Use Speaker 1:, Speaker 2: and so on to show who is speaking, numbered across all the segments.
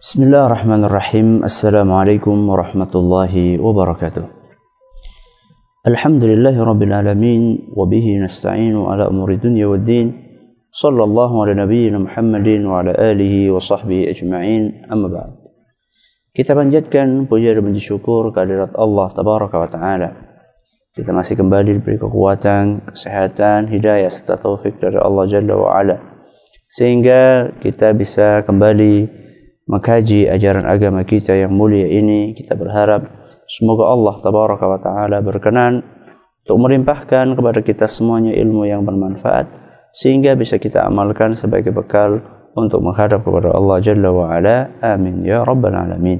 Speaker 1: Bismillahirrahmanirrahim. Assalamualaikum warahmatullahi wabarakatuh. Alhamdulillah rabbil alamin wa bihi nasta'inu ala umuri dunya waddin. Sallallahu ala nabiyyina Muhammadin wa ala alihi wa sahbihi ajma'in. Amma ba'd. Kita panjatkan puja dan syukur kehadirat Allah tabaraka wa taala. Kita masih kembali diberi kekuatan, kesehatan, hidayah serta taufik dari Allah jalla wa ala. Sehingga kita bisa kembali mengkaji ajaran agama kita yang mulia ini kita berharap semoga Allah tabaraka wa taala berkenan untuk melimpahkan kepada kita semuanya ilmu yang bermanfaat sehingga bisa kita amalkan sebagai bekal untuk menghadap kepada Allah Jalla wa ala. Amin ya rabbal alamin.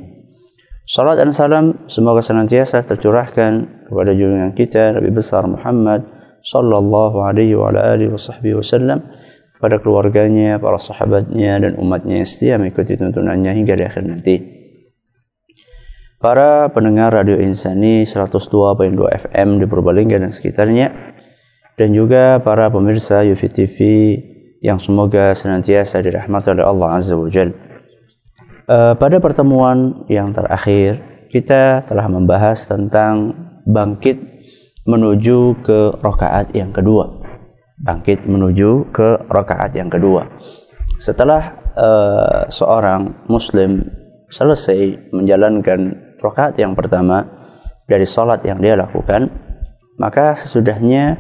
Speaker 1: Salat dan salam semoga senantiasa tercurahkan kepada junjungan kita Nabi besar Muhammad sallallahu alaihi wa alihi wasallam pada keluarganya, para sahabatnya dan umatnya yang setia mengikuti tuntunannya hingga di akhir nanti. Para pendengar Radio Insani 102.2 FM di Purbalingga dan sekitarnya dan juga para pemirsa UFI TV yang semoga senantiasa dirahmati oleh Allah Azza wa Jal. Uh, pada pertemuan yang terakhir kita telah membahas tentang bangkit menuju ke rokaat yang kedua bangkit menuju ke rakaat yang kedua. Setelah uh, seorang muslim selesai menjalankan rakaat yang pertama dari salat yang dia lakukan, maka sesudahnya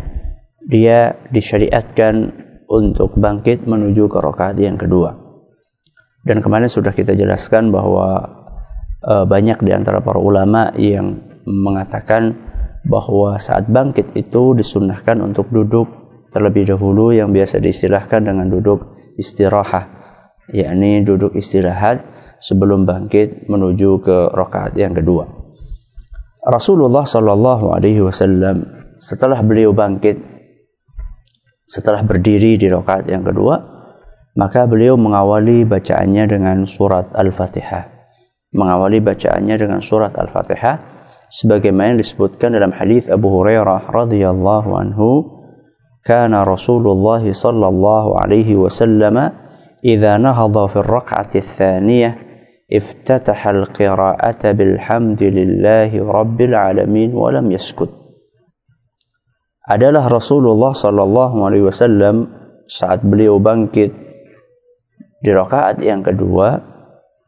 Speaker 1: dia disyariatkan untuk bangkit menuju ke rakaat yang kedua. Dan kemarin sudah kita jelaskan bahwa uh, banyak di antara para ulama yang mengatakan bahwa saat bangkit itu disunahkan untuk duduk terlebih dahulu yang biasa diistilahkan dengan duduk istirahat yakni duduk istirahat sebelum bangkit menuju ke rakaat yang kedua. Rasulullah Shallallahu Alaihi Wasallam setelah beliau bangkit, setelah berdiri di rakaat yang kedua, maka beliau mengawali bacaannya dengan surat Al-Fatihah. Mengawali bacaannya dengan surat Al-Fatihah sebagaimana disebutkan dalam hadis Abu Hurairah radhiyallahu anhu كان رسول الله صلى الله عليه وسلم إذا نهض في الركعة الثانية افتتح القراءة بالحمد لله رب العالمين ولم يسكت adalah Rasulullah Sallallahu Alaihi Wasallam saat beliau bangkit di rakaat yang kedua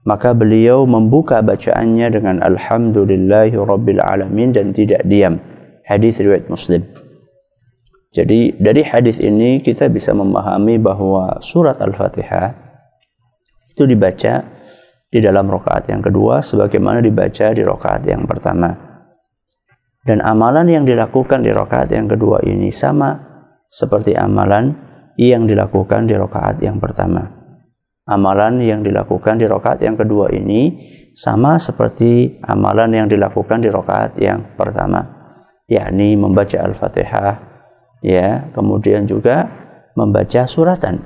Speaker 1: maka beliau membuka bacaannya dengan Alhamdulillahi Rabbil Alamin dan tidak diam hadis riwayat Muslim jadi dari hadis ini kita bisa memahami bahwa surat Al-Fatihah itu dibaca di dalam rakaat yang kedua sebagaimana dibaca di rakaat yang pertama. Dan amalan yang dilakukan di rakaat yang kedua ini sama seperti amalan yang dilakukan di rakaat yang pertama. Amalan yang dilakukan di rakaat yang kedua ini sama seperti amalan yang dilakukan di rakaat yang pertama, yakni membaca Al-Fatihah ya kemudian juga membaca suratan.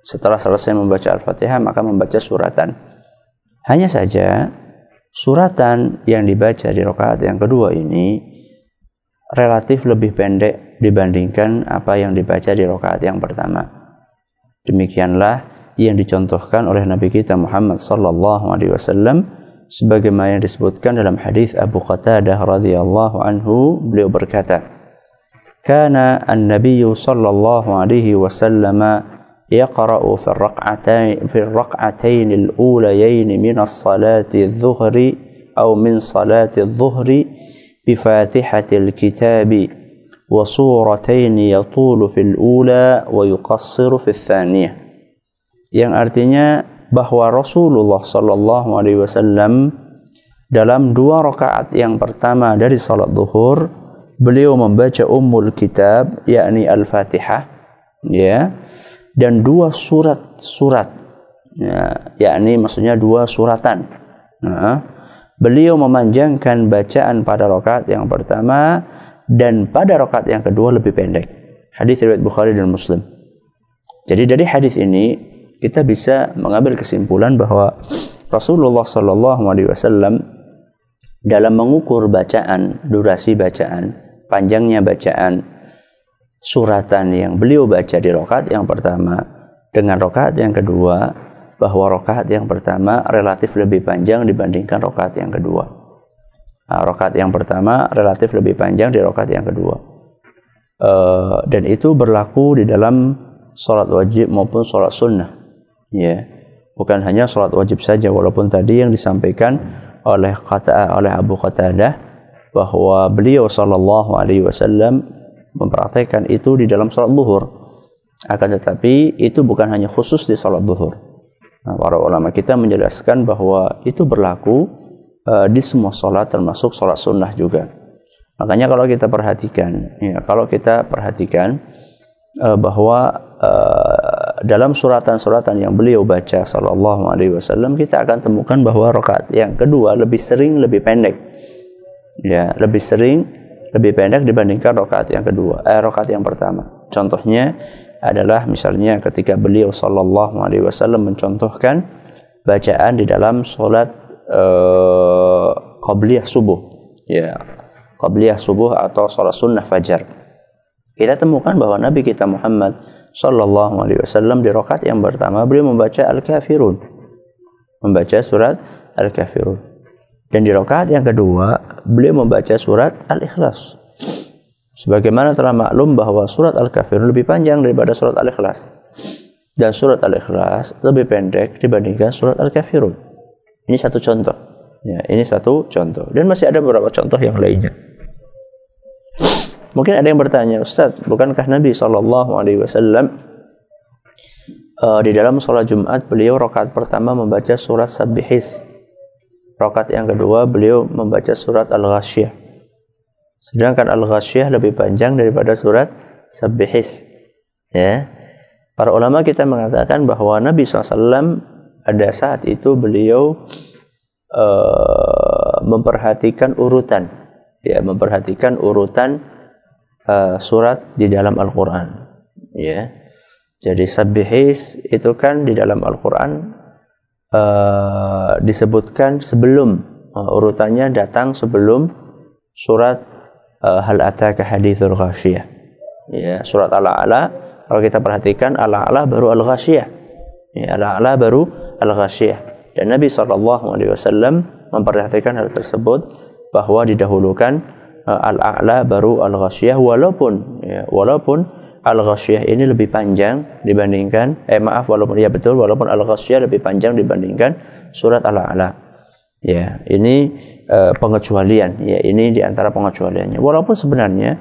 Speaker 1: Setelah selesai membaca Al-Fatihah maka membaca suratan. Hanya saja suratan yang dibaca di rakaat yang kedua ini relatif lebih pendek dibandingkan apa yang dibaca di rakaat yang pertama. Demikianlah yang dicontohkan oleh Nabi kita Muhammad sallallahu alaihi wasallam sebagaimana disebutkan dalam hadis Abu Qatadah radhiyallahu anhu beliau berkata كان النبي صلى الله عليه وسلم يقرأ في الركعتين في الركعتين الأوليين من الصلاة الظهر أو من صلاة الظهر بفاتحة الكتاب وصورتين يطول في الأولى ويقصر في الثانية. Yang artinya bahwa Rasulullah Shallallahu Alaihi Wasallam dalam dua rakaat yang pertama dari salat zuhur beliau membaca Ummul Kitab yakni Al-Fatihah ya dan dua surat-surat ya, yakni maksudnya dua suratan. Nah, beliau memanjangkan bacaan pada rakaat yang pertama dan pada rakaat yang kedua lebih pendek. Hadis riwayat Bukhari dan Muslim. Jadi dari hadis ini kita bisa mengambil kesimpulan bahwa Rasulullah Shallallahu Alaihi Wasallam dalam mengukur bacaan, durasi bacaan, panjangnya bacaan suratan yang beliau baca di rokat yang pertama dengan rokat yang kedua bahwa rokaat yang pertama relatif lebih panjang dibandingkan rokaat yang kedua. Nah, rokaat yang pertama relatif lebih panjang di rokaat yang kedua. Uh, dan itu berlaku di dalam sholat wajib maupun sholat sunnah. Ya, bukan hanya sholat wajib saja, walaupun tadi yang disampaikan oleh kata oleh Abu Qatadah bahwa beliau Shallallahu Alaihi Wasallam mempraktekkan itu di dalam sholat duhur. Akan tetapi itu bukan hanya khusus di sholat duhur Nah, para ulama kita menjelaskan bahwa itu berlaku uh, di semua sholat termasuk sholat sunnah juga. Makanya kalau kita perhatikan, ya, kalau kita perhatikan uh, bahwa uh, dalam suratan-suratan yang beliau baca Sallallahu Alaihi Wasallam kita akan temukan bahwa rakaat yang kedua lebih sering lebih pendek, ya lebih sering lebih pendek dibandingkan rakaat yang kedua, eh, rakaat yang pertama. Contohnya adalah misalnya ketika beliau sallallahu alaihi wasallam mencontohkan bacaan di dalam salat uh, qabliyah subuh. Ya qabliyah subuh atau salat sunnah fajar. Kita temukan bahwa Nabi kita Muhammad sallallahu alaihi wasallam di rakaat yang pertama beliau membaca al-kafirun. Membaca surat al-kafirun dan di rakaat yang kedua beliau membaca surat al-ikhlas Sebagaimana telah maklum bahwa surat Al-Kafirun lebih panjang daripada surat Al-Ikhlas. Dan surat Al-Ikhlas lebih pendek dibandingkan surat Al-Kafirun. Ini satu contoh. Ya, ini satu contoh. Dan masih ada beberapa contoh yang lainnya. Mungkin ada yang bertanya, Ustaz, bukankah Nabi Wasallam uh, di dalam sholat Jumat beliau rakaat pertama membaca surat Sabihis, rakaat yang kedua beliau membaca surat Al-Ghasyiyah, Sedangkan Al-Ghasyiyah lebih panjang daripada surat Sabihis. Ya. Para ulama kita mengatakan bahwa Nabi SAW ada saat itu beliau uh, memperhatikan urutan, ya, memperhatikan urutan uh, surat di dalam Al-Quran. Ya. Jadi Sabihis itu kan di dalam Al-Quran uh, disebutkan sebelum uh, urutannya datang sebelum surat uh, hal ataka hadithul. Ya, surat Al-A'la kalau kita perhatikan Al-A'la baru Al-Ghasyiyah. Ya, Al-A'la baru Al-Ghasyiyah. Dan Nabi wasallam memperhatikan hal tersebut bahwa didahulukan uh, Al-A'la baru Al-Ghasyiyah walaupun ya, walaupun Al-Ghasyiyah ini lebih panjang dibandingkan eh maaf walaupun ya betul walaupun Al-Ghasyiyah lebih panjang dibandingkan surat Al-A'la. Ya, ini uh, pengecualian. Ya ini di antara pengecualiannya. Walaupun sebenarnya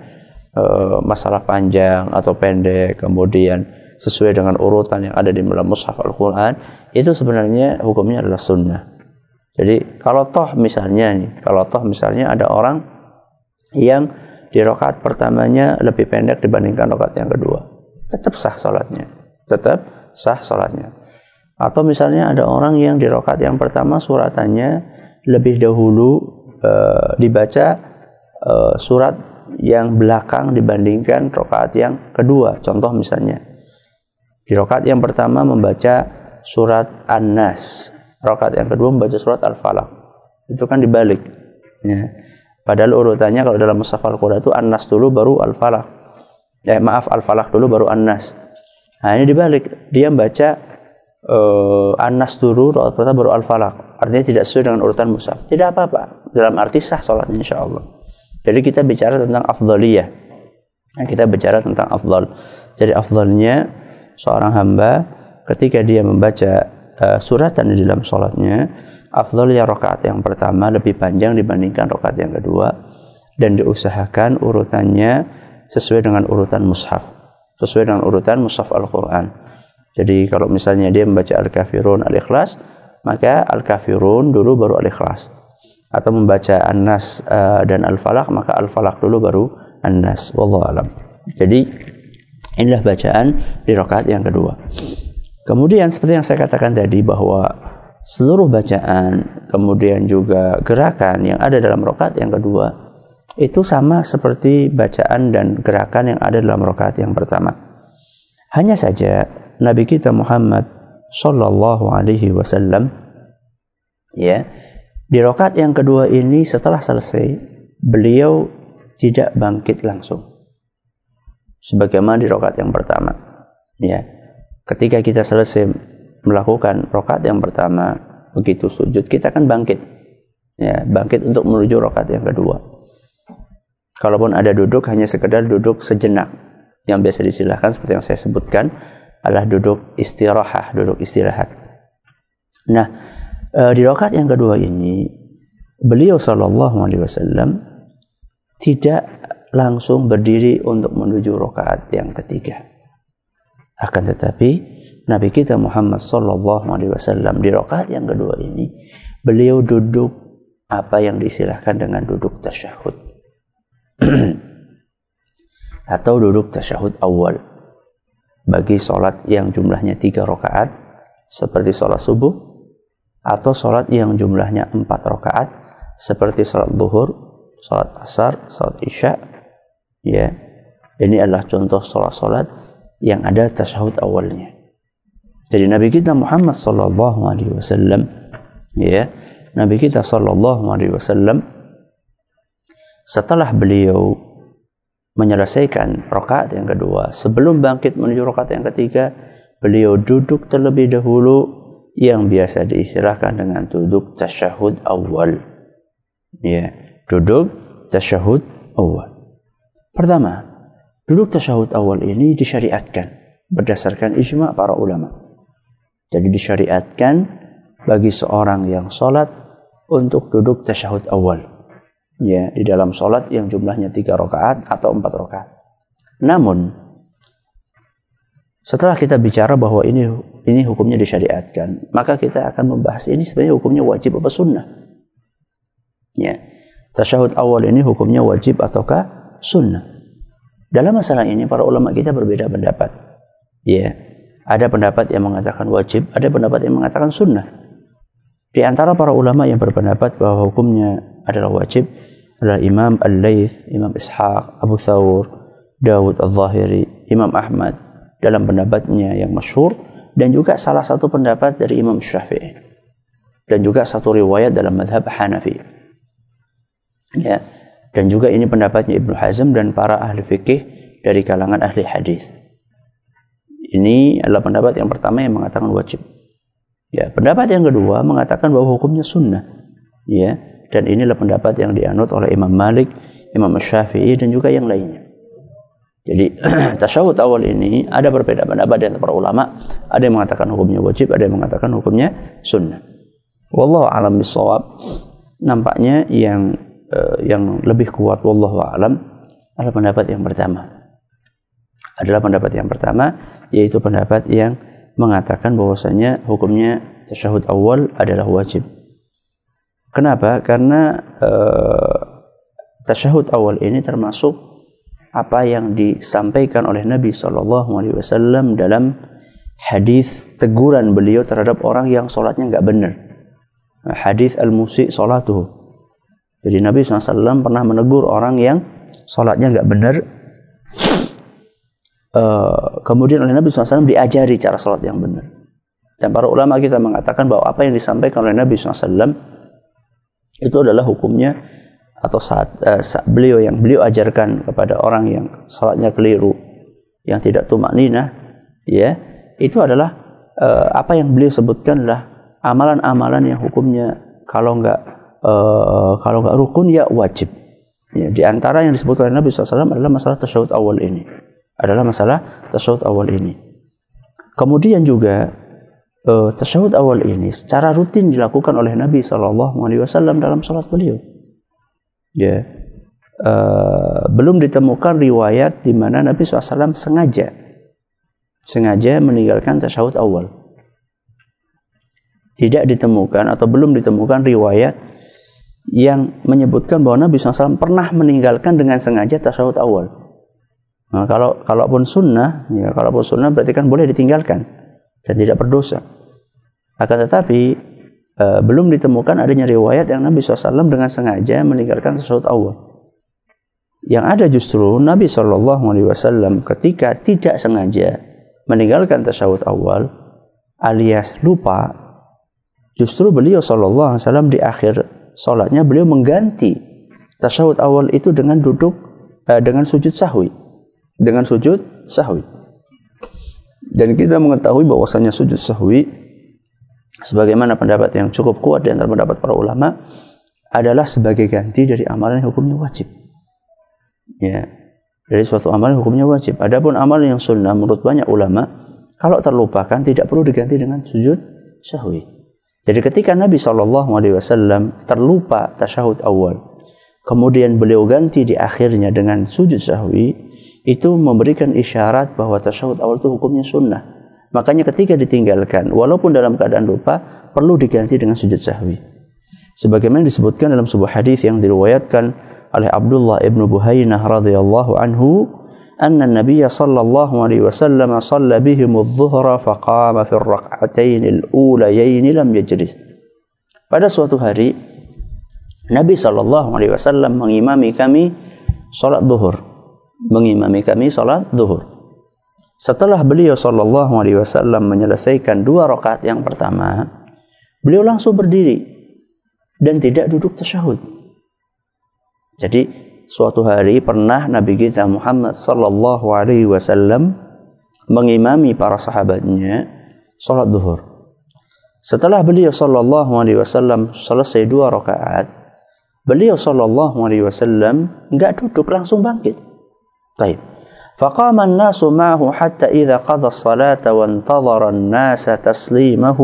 Speaker 1: uh, masalah panjang atau pendek kemudian sesuai dengan urutan yang ada di dalam mushaf Al-Quran itu sebenarnya hukumnya adalah sunnah. Jadi kalau toh misalnya kalau toh misalnya ada orang yang di rakaat pertamanya lebih pendek dibandingkan rakaat yang kedua tetap sah sholatnya tetap sah sholatnya atau misalnya ada orang yang di rakaat yang pertama suratannya lebih dahulu uh, dibaca uh, surat yang belakang dibandingkan rokaat yang kedua. Contoh misalnya di rokaat yang pertama membaca surat An-Nas, rokaat yang kedua membaca surat Al-Falaq. Itu kan dibalik. Ya. Padahal urutannya kalau dalam Mushaf Al-Quran itu An-Nas dulu baru Al-Falaq. Eh, maaf Al-Falaq dulu baru An-Nas. Nah ini dibalik. Dia membaca uh, An-Nas dulu, rokaat pertama baru Al-Falaq artinya tidak sesuai dengan urutan mushaf. Tidak apa-apa. Dalam arti sah sholatnya insya Allah. Jadi kita bicara tentang afdaliyah. Nah, kita bicara tentang afdal. Jadi afdalnya seorang hamba ketika dia membaca uh, suratan di dalam sholatnya, afdalnya rakaat yang pertama lebih panjang dibandingkan rakaat yang kedua dan diusahakan urutannya sesuai dengan urutan mushaf, sesuai dengan urutan mushaf Al-Quran. Jadi kalau misalnya dia membaca Al-Kafirun, Al-Ikhlas, maka Al-Kafirun dulu baru Al-Ikhlas. Atau membaca An-Nas uh, dan Al-Falaq, maka Al-Falaq dulu baru An-Nas. Wallahu alam. Jadi inilah bacaan di rakaat yang kedua. Kemudian seperti yang saya katakan tadi bahwa seluruh bacaan kemudian juga gerakan yang ada dalam rakaat yang kedua itu sama seperti bacaan dan gerakan yang ada dalam rakaat yang pertama. Hanya saja Nabi kita Muhammad Sallallahu Alaihi Wasallam ya di rokat yang kedua ini setelah selesai beliau tidak bangkit langsung sebagaimana di rokat yang pertama ya ketika kita selesai melakukan rokaat yang pertama begitu sujud kita akan bangkit. Ya bangkit untuk menuju rokaat yang kedua. Kalaupun ada duduk hanya sekedar duduk sejenak. Yang biasa disilahkan seperti yang saya sebutkan adalah duduk istirahat duduk istirahat. Nah e, di rokaat yang kedua ini beliau Shallallahu Alaihi Wasallam tidak langsung berdiri untuk menuju rokaat yang ketiga. Akan tetapi Nabi kita Muhammad sallallahu alaihi wasallam di rakaat yang kedua ini beliau duduk apa yang disilahkan dengan duduk tasyahud. Atau duduk tasyahud awal. Bagi sholat yang jumlahnya tiga rakaat seperti sholat subuh atau sholat yang jumlahnya empat rakaat seperti sholat duhur, sholat asar, sholat isya ya. Ini adalah contoh sholat-sholat yang ada tasyahud awalnya jadi Nabi kita Muhammad sallallahu alaihi wasallam ya, Nabi kita sallallahu alaihi wasallam setelah beliau menyelesaikan rakaat yang kedua, sebelum bangkit menuju rakaat yang ketiga, beliau duduk terlebih dahulu yang biasa diistilahkan dengan duduk tasyahud awal. Ya, duduk tasyahud awal. Pertama, duduk tasyahud awal ini disyariatkan berdasarkan ijma para ulama. Jadi disyariatkan bagi seorang yang sholat untuk duduk tasyahud awal. Ya, di dalam sholat yang jumlahnya tiga rakaat atau empat rakaat. Namun, setelah kita bicara bahwa ini ini hukumnya disyariatkan, maka kita akan membahas ini sebenarnya hukumnya wajib apa sunnah. Ya, tasyahud awal ini hukumnya wajib ataukah sunnah. Dalam masalah ini para ulama kita berbeda pendapat. Ya, ada pendapat yang mengatakan wajib, ada pendapat yang mengatakan sunnah. Di antara para ulama yang berpendapat bahwa hukumnya adalah wajib adalah Imam Al-Laits, Imam Ishaq, Abu Thawr, Dawud Al-Zahiri, Imam Ahmad dalam pendapatnya yang masyhur dan juga salah satu pendapat dari Imam Syafi'i dan juga satu riwayat dalam madhab Hanafi. Ya. Dan juga ini pendapatnya Ibnu Hazm dan para ahli fikih dari kalangan ahli hadis. Ini adalah pendapat yang pertama yang mengatakan wajib. Ya, pendapat yang kedua mengatakan bahwa hukumnya sunnah. Ya, dan inilah pendapat yang dianut oleh Imam Malik, Imam Syafi'i dan juga yang lainnya. Jadi tasyahud awal ini ada berbeda pendapat antara para ulama. Ada yang mengatakan hukumnya wajib, ada yang mengatakan hukumnya sunnah. Wallahu alam bisawab. Nampaknya yang uh, yang lebih kuat wallahu alam adalah pendapat yang pertama adalah pendapat yang pertama yaitu pendapat yang mengatakan bahwasanya hukumnya tasyahud awal adalah wajib. Kenapa? Karena uh, tasyahud awal ini termasuk apa yang disampaikan oleh Nabi Shallallahu Alaihi Wasallam dalam hadis teguran beliau terhadap orang yang sholatnya nggak benar. Hadis al-musi sholatuh. Jadi Nabi SAW pernah menegur orang yang sholatnya nggak benar Uh, kemudian oleh Nabi SAW diajari cara sholat yang benar. Dan para ulama kita mengatakan bahwa apa yang disampaikan oleh Nabi SAW itu adalah hukumnya atau saat, uh, saat beliau yang beliau ajarkan kepada orang yang sholatnya keliru, yang tidak tumak nina, ya itu adalah uh, apa yang beliau sebutkan adalah amalan-amalan yang hukumnya kalau enggak uh, kalau enggak rukun ya wajib. Ya, di antara yang disebutkan oleh Nabi SAW adalah masalah tasyahud awal ini adalah masalah tasyahud awal ini. Kemudian juga uh, tasyahud awal ini secara rutin dilakukan oleh Nabi Shallallahu Alaihi Wasallam dalam sholat beliau. Ya, uh, belum ditemukan riwayat di mana Nabi SAW sengaja sengaja meninggalkan tasyahud awal. Tidak ditemukan atau belum ditemukan riwayat yang menyebutkan bahwa Nabi SAW pernah meninggalkan dengan sengaja tasyahud awal. Nah, kalau kalaupun sunnah, ya kalaupun sunnah berarti kan boleh ditinggalkan dan tidak berdosa. Akan tetapi e, belum ditemukan adanya riwayat yang Nabi SAW dengan sengaja meninggalkan sesuatu awal. Yang ada justru Nabi SAW ketika tidak sengaja meninggalkan tasawuf awal alias lupa, justru beliau SAW di akhir sholatnya beliau mengganti tasawuf awal itu dengan duduk eh, dengan sujud sahwi dengan sujud sahwi. Dan kita mengetahui bahwasanya sujud sahwi sebagaimana pendapat yang cukup kuat di antara pendapat para ulama adalah sebagai ganti dari amalan yang hukumnya wajib. Ya. Dari suatu amalan yang hukumnya wajib. Adapun amalan yang sunnah menurut banyak ulama kalau terlupakan tidak perlu diganti dengan sujud sahwi. Jadi ketika Nabi SAW terlupa tasyahud awal, kemudian beliau ganti di akhirnya dengan sujud sahwi, itu memberikan isyarat bahwa tasyahud awal itu hukumnya sunnah. Makanya ketika ditinggalkan, walaupun dalam keadaan lupa, perlu diganti dengan sujud sahwi. Sebagaimana disebutkan dalam sebuah hadis yang diriwayatkan oleh Abdullah ibnu Buhainah radhiyallahu anhu, anna Nabi sallallahu alaihi wasallam shalla bihim adh-dhuhra faqama fi ar-rak'atayn al-ulayayn lam yajlis. Pada suatu hari Nabi sallallahu alaihi wasallam mengimami kami salat zuhur. Mengimami kami salat zuhur. Setelah beliau Shallallahu Alaihi Wasallam menyelesaikan dua rakaat yang pertama, beliau langsung berdiri dan tidak duduk tasyahud. Jadi suatu hari pernah Nabi kita Muhammad Shallallahu Alaihi Wasallam mengimami para sahabatnya sholat duhur. Setelah beliau Shallallahu Alaihi Wasallam selesai dua rakaat, beliau Shallallahu Alaihi Wasallam nggak duduk langsung bangkit. Baik. فقام الناس معه حتى إذا قضى الصلاة وانتظر الناس تسليمه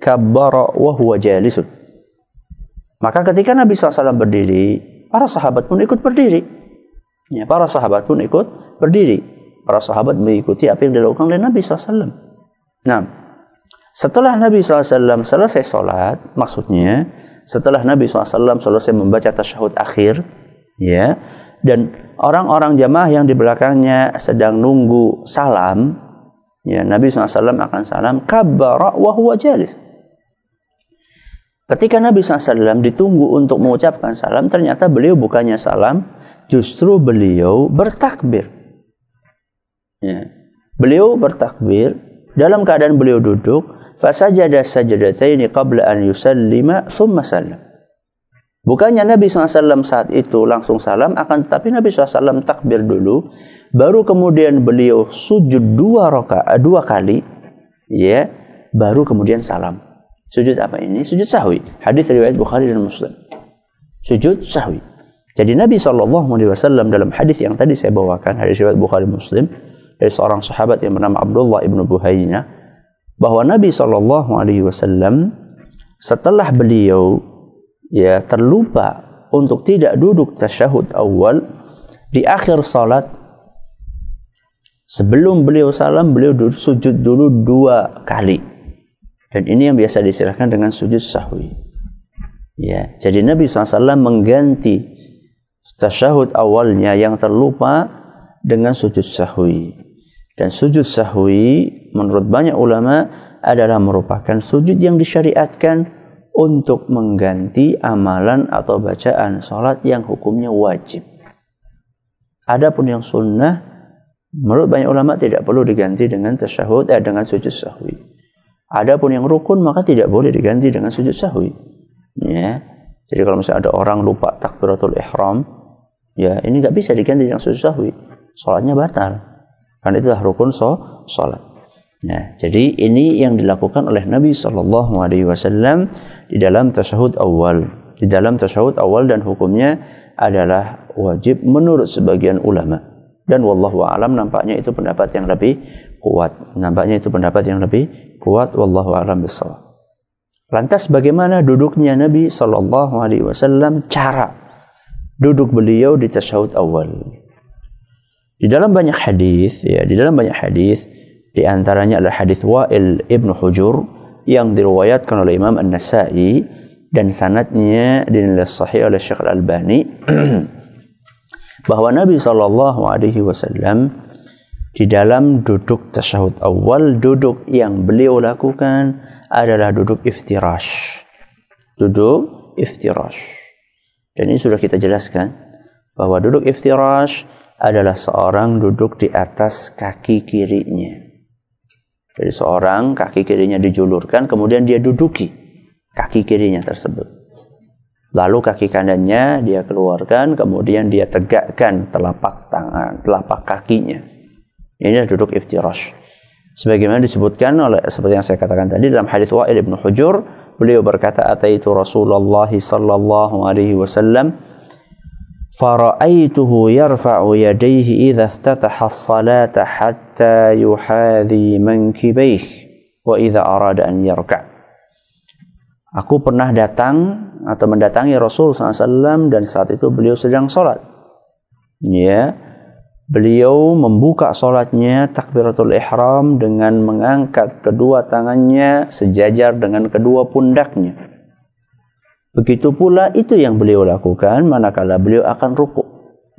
Speaker 1: كبر وهو جالس Maka ketika Nabi SAW berdiri, para sahabat pun ikut berdiri. Ya, para sahabat pun ikut berdiri. Para sahabat mengikuti apa yang dilakukan oleh Nabi SAW. Nah, setelah Nabi SAW selesai sholat, maksudnya setelah Nabi SAW selesai membaca tasyahud akhir, ya, dan orang-orang jamaah yang di belakangnya sedang nunggu salam, ya Nabi SAW akan salam, kabbara wa huwa jalis. Ketika Nabi SAW ditunggu untuk mengucapkan salam, ternyata beliau bukannya salam, justru beliau bertakbir. Ya. Beliau bertakbir, dalam keadaan beliau duduk, fasajada sajadataini qabla an yusallima thumma salam. Bukannya Nabi SAW saat itu langsung salam, akan tetapi Nabi SAW takbir dulu, baru kemudian beliau sujud dua roka, dua kali, ya, baru kemudian salam. Sujud apa ini? Sujud sahwi. Hadis riwayat Bukhari dan Muslim. Sujud sahwi. Jadi Nabi SAW dalam hadis yang tadi saya bawakan, hadis riwayat Bukhari Muslim, dari seorang sahabat yang bernama Abdullah ibnu Buhayna, bahwa Nabi SAW setelah beliau ya terlupa untuk tidak duduk tasyahud awal di akhir salat. Sebelum beliau salam beliau duduk, sujud dulu dua kali. Dan ini yang biasa disilahkan dengan sujud sahwi. Ya jadi Nabi SAW mengganti tasyahud awalnya yang terlupa dengan sujud sahwi. Dan sujud sahwi menurut banyak ulama adalah merupakan sujud yang disyariatkan untuk mengganti amalan atau bacaan sholat yang hukumnya wajib. Adapun yang sunnah, menurut banyak ulama tidak perlu diganti dengan tasyahud eh, dengan sujud sahwi. Adapun yang rukun maka tidak boleh diganti dengan sujud sahwi. Ya. Jadi kalau misalnya ada orang lupa takbiratul ihram, ya ini nggak bisa diganti dengan sujud sahwi. Sholatnya batal. Karena itulah rukun so. Nah, jadi ini yang dilakukan oleh Nabi Shallallahu Alaihi Wasallam di dalam tasyahud awal. Di dalam tasyahud awal dan hukumnya adalah wajib menurut sebagian ulama. Dan wallahu alam nampaknya itu pendapat yang lebih kuat. Nampaknya itu pendapat yang lebih kuat. Wallahu alam bisawab. Lantas bagaimana duduknya Nabi Shallallahu Alaihi Wasallam? Cara duduk beliau di tasyahud awal. Di dalam banyak hadis, ya, di dalam banyak hadis di antaranya adalah hadis Wa'il Ibn Hujur yang diriwayatkan oleh Imam An-Nasai dan sanatnya dinilai sahih oleh Syekh Al-Albani bahwa Nabi Shallallahu alaihi wasallam di dalam duduk tasyahud awal duduk yang beliau lakukan adalah duduk iftirash. Duduk iftirash. Dan ini sudah kita jelaskan bahwa duduk iftirash adalah seorang duduk di atas kaki kirinya. Jadi seorang kaki kirinya dijulurkan, kemudian dia duduki kaki kirinya tersebut. Lalu kaki kanannya dia keluarkan, kemudian dia tegakkan telapak tangan, telapak kakinya. Ini duduk iftirash. Sebagaimana disebutkan oleh seperti yang saya katakan tadi dalam hadis Wa'il bin Hujur, beliau berkata ataitu Rasulullah sallallahu alaihi wasallam yarfa'u yadayhi idza iftataha as-salata hatta yuhadhi mankibayhi wa idza arada an yarka' Aku pernah datang atau mendatangi Rasul SAW dan saat itu beliau sedang sholat. Ya, beliau membuka sholatnya takbiratul ihram dengan mengangkat kedua tangannya sejajar dengan kedua pundaknya. Begitu pula itu yang beliau lakukan manakala beliau akan ruku,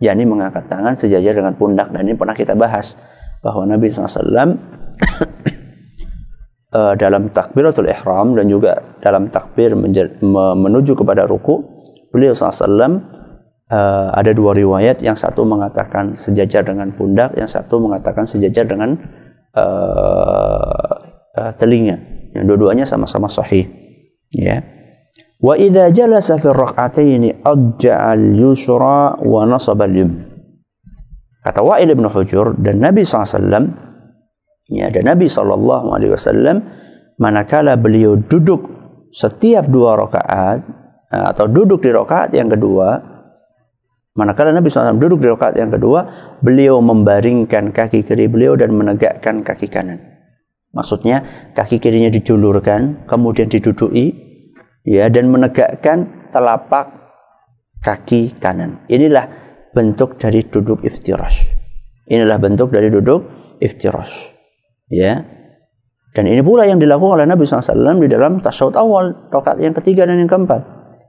Speaker 1: yakni mengangkat tangan sejajar dengan pundak dan ini pernah kita bahas bahwa Nabi SAW uh, dalam takbiratul ihram dan juga dalam takbir menuju kepada ruku beliau SAW eh, ada dua riwayat. Yang satu mengatakan sejajar dengan pundak yang satu mengatakan sejajar dengan uh, telinga. Yang dua-duanya sama-sama sahih ya wa idza jalasa fi rak'ataini ajja'al yusra wa nasaba al kata Wa'il bin Hujur dan Nabi SAW Ya, dan Nabi Wasallam manakala beliau duduk setiap dua rakaat eh, atau duduk di rakaat yang kedua, manakala Nabi SAW duduk di rakaat yang kedua, beliau membaringkan kaki kiri beliau dan menegakkan kaki kanan. Maksudnya kaki kirinya dijulurkan, kemudian diduduki, ya dan menegakkan telapak kaki kanan. Inilah bentuk dari duduk iftirash. Inilah bentuk dari duduk iftirash ya dan ini pula yang dilakukan oleh Nabi SAW di dalam tasawuf awal rakaat yang ketiga dan yang keempat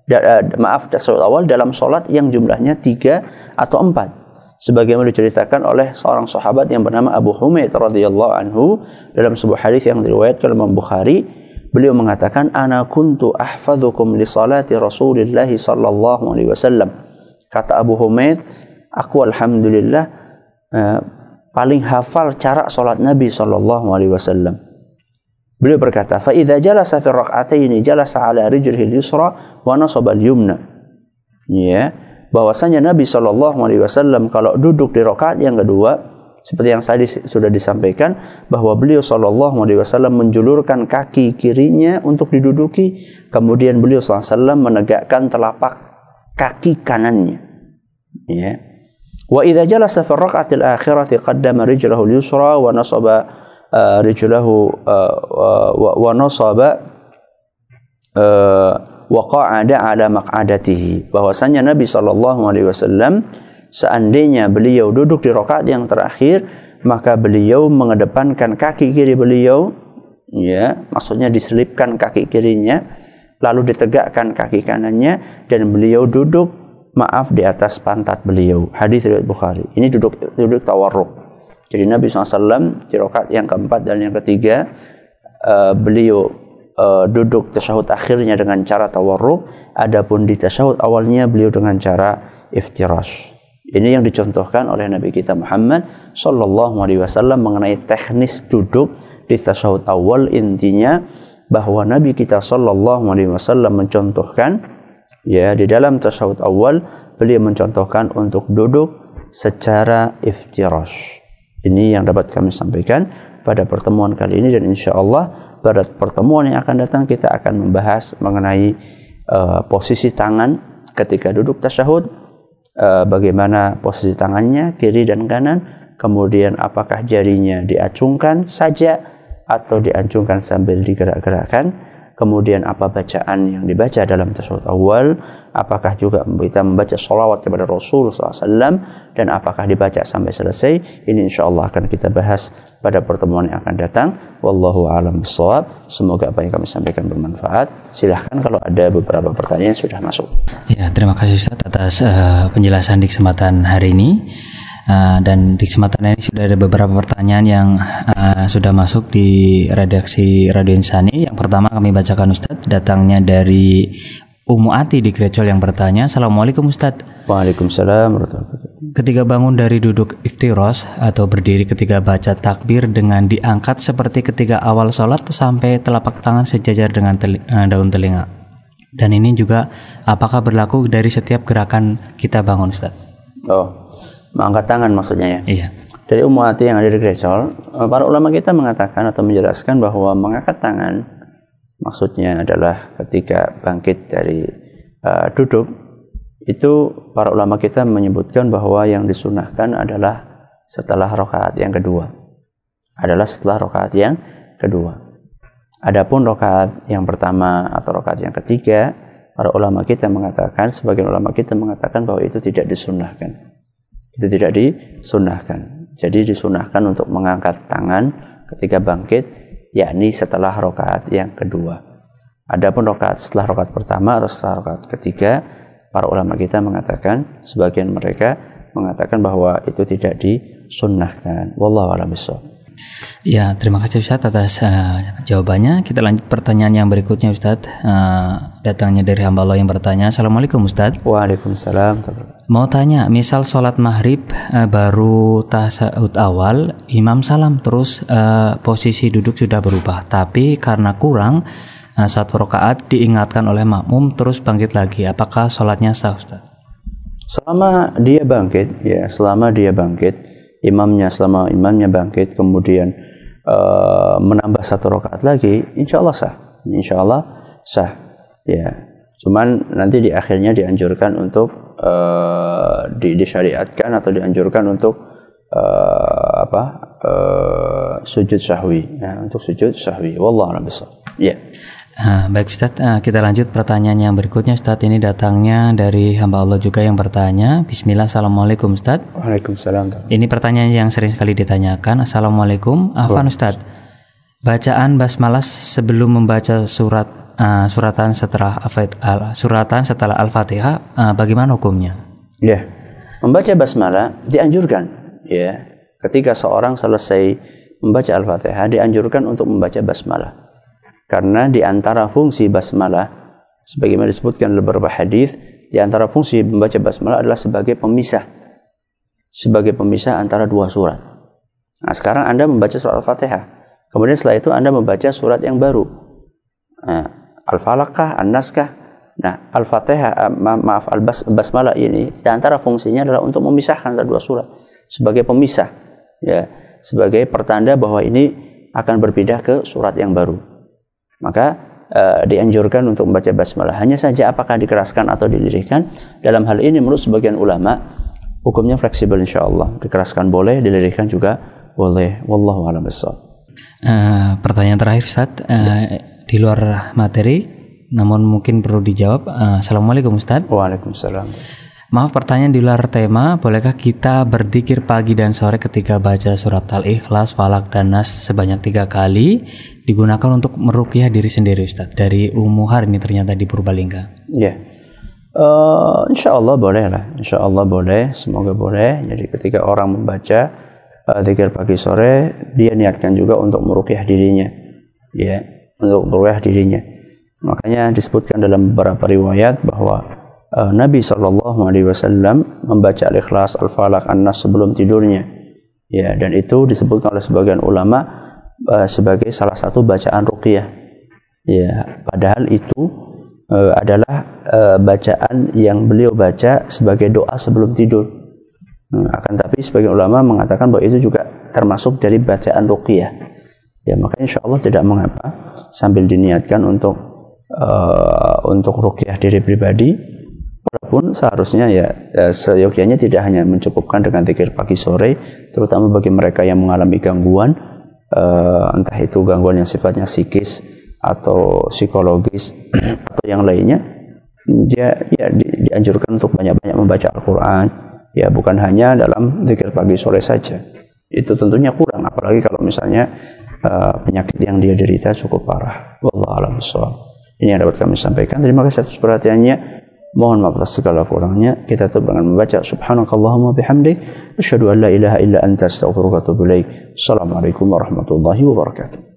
Speaker 1: da, uh, maaf tasawuf awal dalam solat yang jumlahnya tiga atau empat sebagaimana diceritakan oleh seorang sahabat yang bernama Abu Humaid radhiyallahu anhu dalam sebuah hadis yang diriwayatkan oleh Imam Bukhari beliau mengatakan ana kuntu ahfadzukum li salati Rasulillah sallallahu alaihi wasallam kata Abu Humaid aku alhamdulillah uh, paling hafal cara salat Nabi sallallahu alaihi wasallam. Beliau berkata, "Fa idza jalasa fi rak'ataini jalasa ala rijlihi al-yusra wa nasaba al-yumna." Ya, bahwasanya Nabi sallallahu alaihi wasallam kalau duduk di rakaat yang kedua seperti yang tadi sudah disampaikan bahwa beliau sallallahu alaihi wasallam menjulurkan kaki kirinya untuk diduduki, kemudian beliau wasallam menegakkan telapak kaki kanannya. Ya. Wa idza jalasa fi rak'atil akhirati qaddama rijlahu al-yusra wa nasaba uh, rijlahu uh, wa nasaba uh, wa qa'ada ala maq'adatihi. Bahwasanya Nabi sallallahu alaihi wasallam seandainya beliau duduk di rakaat yang terakhir maka beliau mengedepankan kaki kiri beliau ya maksudnya diselipkan kaki kirinya lalu ditegakkan kaki kanannya dan beliau duduk maaf di atas pantat beliau. Hadis riwayat Bukhari. Ini duduk duduk tawarruk. Jadi Nabi SAW di rakaat yang keempat dan yang ketiga uh, beliau uh, duduk tasyahud akhirnya dengan cara tawarruk. Adapun di tasyahud awalnya beliau dengan cara iftirash. Ini yang dicontohkan oleh Nabi kita Muhammad Sallallahu Alaihi Wasallam mengenai teknis duduk di tasyahud awal intinya bahwa Nabi kita Sallallahu Alaihi Wasallam mencontohkan ya di dalam tasawuf awal beliau mencontohkan untuk duduk secara iftirash. Ini yang dapat kami sampaikan pada pertemuan kali ini dan insya Allah pada pertemuan yang akan datang kita akan membahas mengenai uh, posisi tangan ketika duduk tasyahud, uh, bagaimana posisi tangannya kiri dan kanan, kemudian apakah jarinya diacungkan saja atau diacungkan sambil digerak-gerakkan kemudian apa bacaan yang dibaca dalam tasawuf awal, apakah juga kita membaca salawat kepada Rasul SAW, dan apakah dibaca sampai selesai, ini insya Allah akan kita bahas pada pertemuan yang akan datang. Wallahu a'lam bishawab. Semoga apa yang kami sampaikan bermanfaat. Silahkan kalau ada beberapa pertanyaan yang sudah masuk.
Speaker 2: Ya, terima kasih Ustaz atas uh, penjelasan di kesempatan hari ini. Uh, dan di kesempatan ini sudah ada beberapa pertanyaan yang uh, sudah masuk di redaksi Radio Insani. Yang pertama kami bacakan Ustadz, datangnya dari Umu Ati di Grecol yang bertanya, Assalamualaikum Ustadz.
Speaker 1: Waalaikumsalam.
Speaker 2: Ketika bangun dari duduk iftiros atau berdiri ketika baca takbir dengan diangkat seperti ketika awal sholat sampai telapak tangan sejajar dengan teli uh, daun telinga. Dan ini juga apakah berlaku dari setiap gerakan kita bangun Ustadz?
Speaker 1: Oh, Angkat tangan maksudnya ya?
Speaker 2: Iya.
Speaker 1: dari Ummu Ati yang ada di Grecol, eh, para ulama kita mengatakan atau menjelaskan bahwa mengangkat tangan maksudnya adalah ketika bangkit dari uh, duduk itu para ulama kita menyebutkan bahwa yang disunahkan adalah setelah rokaat yang kedua. Adalah setelah rokaat yang kedua. Adapun rokaat yang pertama atau rokaat yang ketiga para ulama kita mengatakan sebagian ulama kita mengatakan bahwa itu tidak disunahkan. Itu tidak disunahkan. Jadi disunahkan untuk mengangkat tangan ketika bangkit, yakni setelah rokaat yang kedua. Adapun rokaat setelah rokaat pertama atau setelah rokaat ketiga, para ulama kita mengatakan, sebagian mereka mengatakan bahwa itu tidak disunahkan. Wallahu a'lam
Speaker 2: Ya, terima kasih Ustaz atas uh, jawabannya. Kita lanjut pertanyaan yang berikutnya Ustaz. Uh, datangnya dari hamba Allah yang bertanya. Assalamualaikum Ustaz.
Speaker 1: Waalaikumsalam.
Speaker 2: Mau tanya, misal sholat maghrib uh, baru tasawuf awal, imam salam terus uh, posisi duduk sudah berubah, tapi karena kurang uh, satu rakaat diingatkan oleh makmum terus bangkit lagi. Apakah sholatnya sah Ustaz?
Speaker 1: Selama dia bangkit, ya selama dia bangkit, imamnya selama imamnya bangkit kemudian uh, menambah satu rakaat lagi, insya Allah sah. Insya Allah sah. Ya, cuman nanti di akhirnya dianjurkan untuk uh, di, disyariatkan atau dianjurkan untuk uh, apa uh, sujud sahwi, ya, untuk sujud sahwi. Wallahu a'lam Yeah.
Speaker 2: Uh, baik Ustaz, uh, kita lanjut pertanyaan yang berikutnya Ustaz. Ini datangnya dari hamba Allah juga yang bertanya. Bismillah, Assalamualaikum Ustaz.
Speaker 1: Waalaikumsalam.
Speaker 2: Ini pertanyaan yang sering sekali ditanyakan. Assalamualaikum. Afan Ustaz. Bacaan basmalah sebelum membaca surat uh, suratan setelah uh, suratan setelah Al-Fatihah uh, bagaimana hukumnya?
Speaker 1: Ya. Membaca basmalah dianjurkan ya. Ketika seorang selesai membaca Al-Fatihah dianjurkan untuk membaca basmalah karena di antara fungsi basmalah sebagaimana disebutkan dalam beberapa hadis, di antara fungsi membaca basmalah adalah sebagai pemisah. Sebagai pemisah antara dua surat. Nah, sekarang Anda membaca surat Al-Fatihah. Kemudian setelah itu Anda membaca surat yang baru. Nah, Al-Falaqah, An-Naskah. Nah, Al-Fatihah, eh, ma maaf, Al-Basmalah ini di antara fungsinya adalah untuk memisahkan antara dua surat sebagai pemisah ya, sebagai pertanda bahwa ini akan berpindah ke surat yang baru maka uh, dianjurkan untuk membaca basmalah. Hanya saja apakah dikeraskan atau dilirihkan? Dalam hal ini menurut sebagian ulama hukumnya fleksibel insya Allah. Dikeraskan boleh, dilirihkan juga boleh. Wallahu a'lam
Speaker 2: uh, Pertanyaan terakhir Ustaz, uh, di luar materi namun mungkin perlu dijawab. Uh, Assalamualaikum Ustaz.
Speaker 1: Waalaikumsalam.
Speaker 2: Maaf pertanyaan di luar tema, bolehkah kita berzikir pagi dan sore ketika baca surat Al-Ikhlas, Falak, dan Nas sebanyak tiga kali digunakan untuk merukyah diri sendiri Ustaz dari Ummu Har ini ternyata di Purbalingga.
Speaker 1: Ya. Yeah. Uh, insya Allah boleh lah, insya Allah boleh, semoga boleh. Jadi ketika orang membaca uh, pagi sore, dia niatkan juga untuk merukyah dirinya, ya, untuk merukyah dirinya. Makanya disebutkan dalam beberapa riwayat bahwa uh, Nabi Shallallahu Alaihi Wasallam membaca Al-Ikhlas, Al-Falaq, An-Nas sebelum tidurnya. Ya, dan itu disebutkan oleh sebagian ulama uh, sebagai salah satu bacaan ruqyah. Ya, padahal itu uh, adalah uh, bacaan yang beliau baca sebagai doa sebelum tidur. Nah, akan tapi sebagian ulama mengatakan bahwa itu juga termasuk dari bacaan ruqyah. Ya, maka insya Allah tidak mengapa sambil diniatkan untuk uh, untuk ruqyah diri pribadi walaupun seharusnya ya, ya seyogyanya tidak hanya mencukupkan dengan zikir pagi sore terutama bagi mereka yang mengalami gangguan uh, entah itu gangguan yang sifatnya psikis atau psikologis atau yang lainnya dia ya di, dianjurkan untuk banyak-banyak membaca Al-Qur'an. Ya bukan hanya dalam zikir pagi sore saja. Itu tentunya kurang apalagi kalau misalnya uh, penyakit yang dia derita cukup parah. Wallahu alam ini yang dapat kami sampaikan. Terima kasih atas perhatiannya Mohon maaf atas segala kurangnya. Kita tetap dengan membaca Subhanakallahumma bihamdik. Asyhadu an la ilaha illa anta astaghfiruka wa atubu ilaik. Assalamualaikum warahmatullahi wabarakatuh.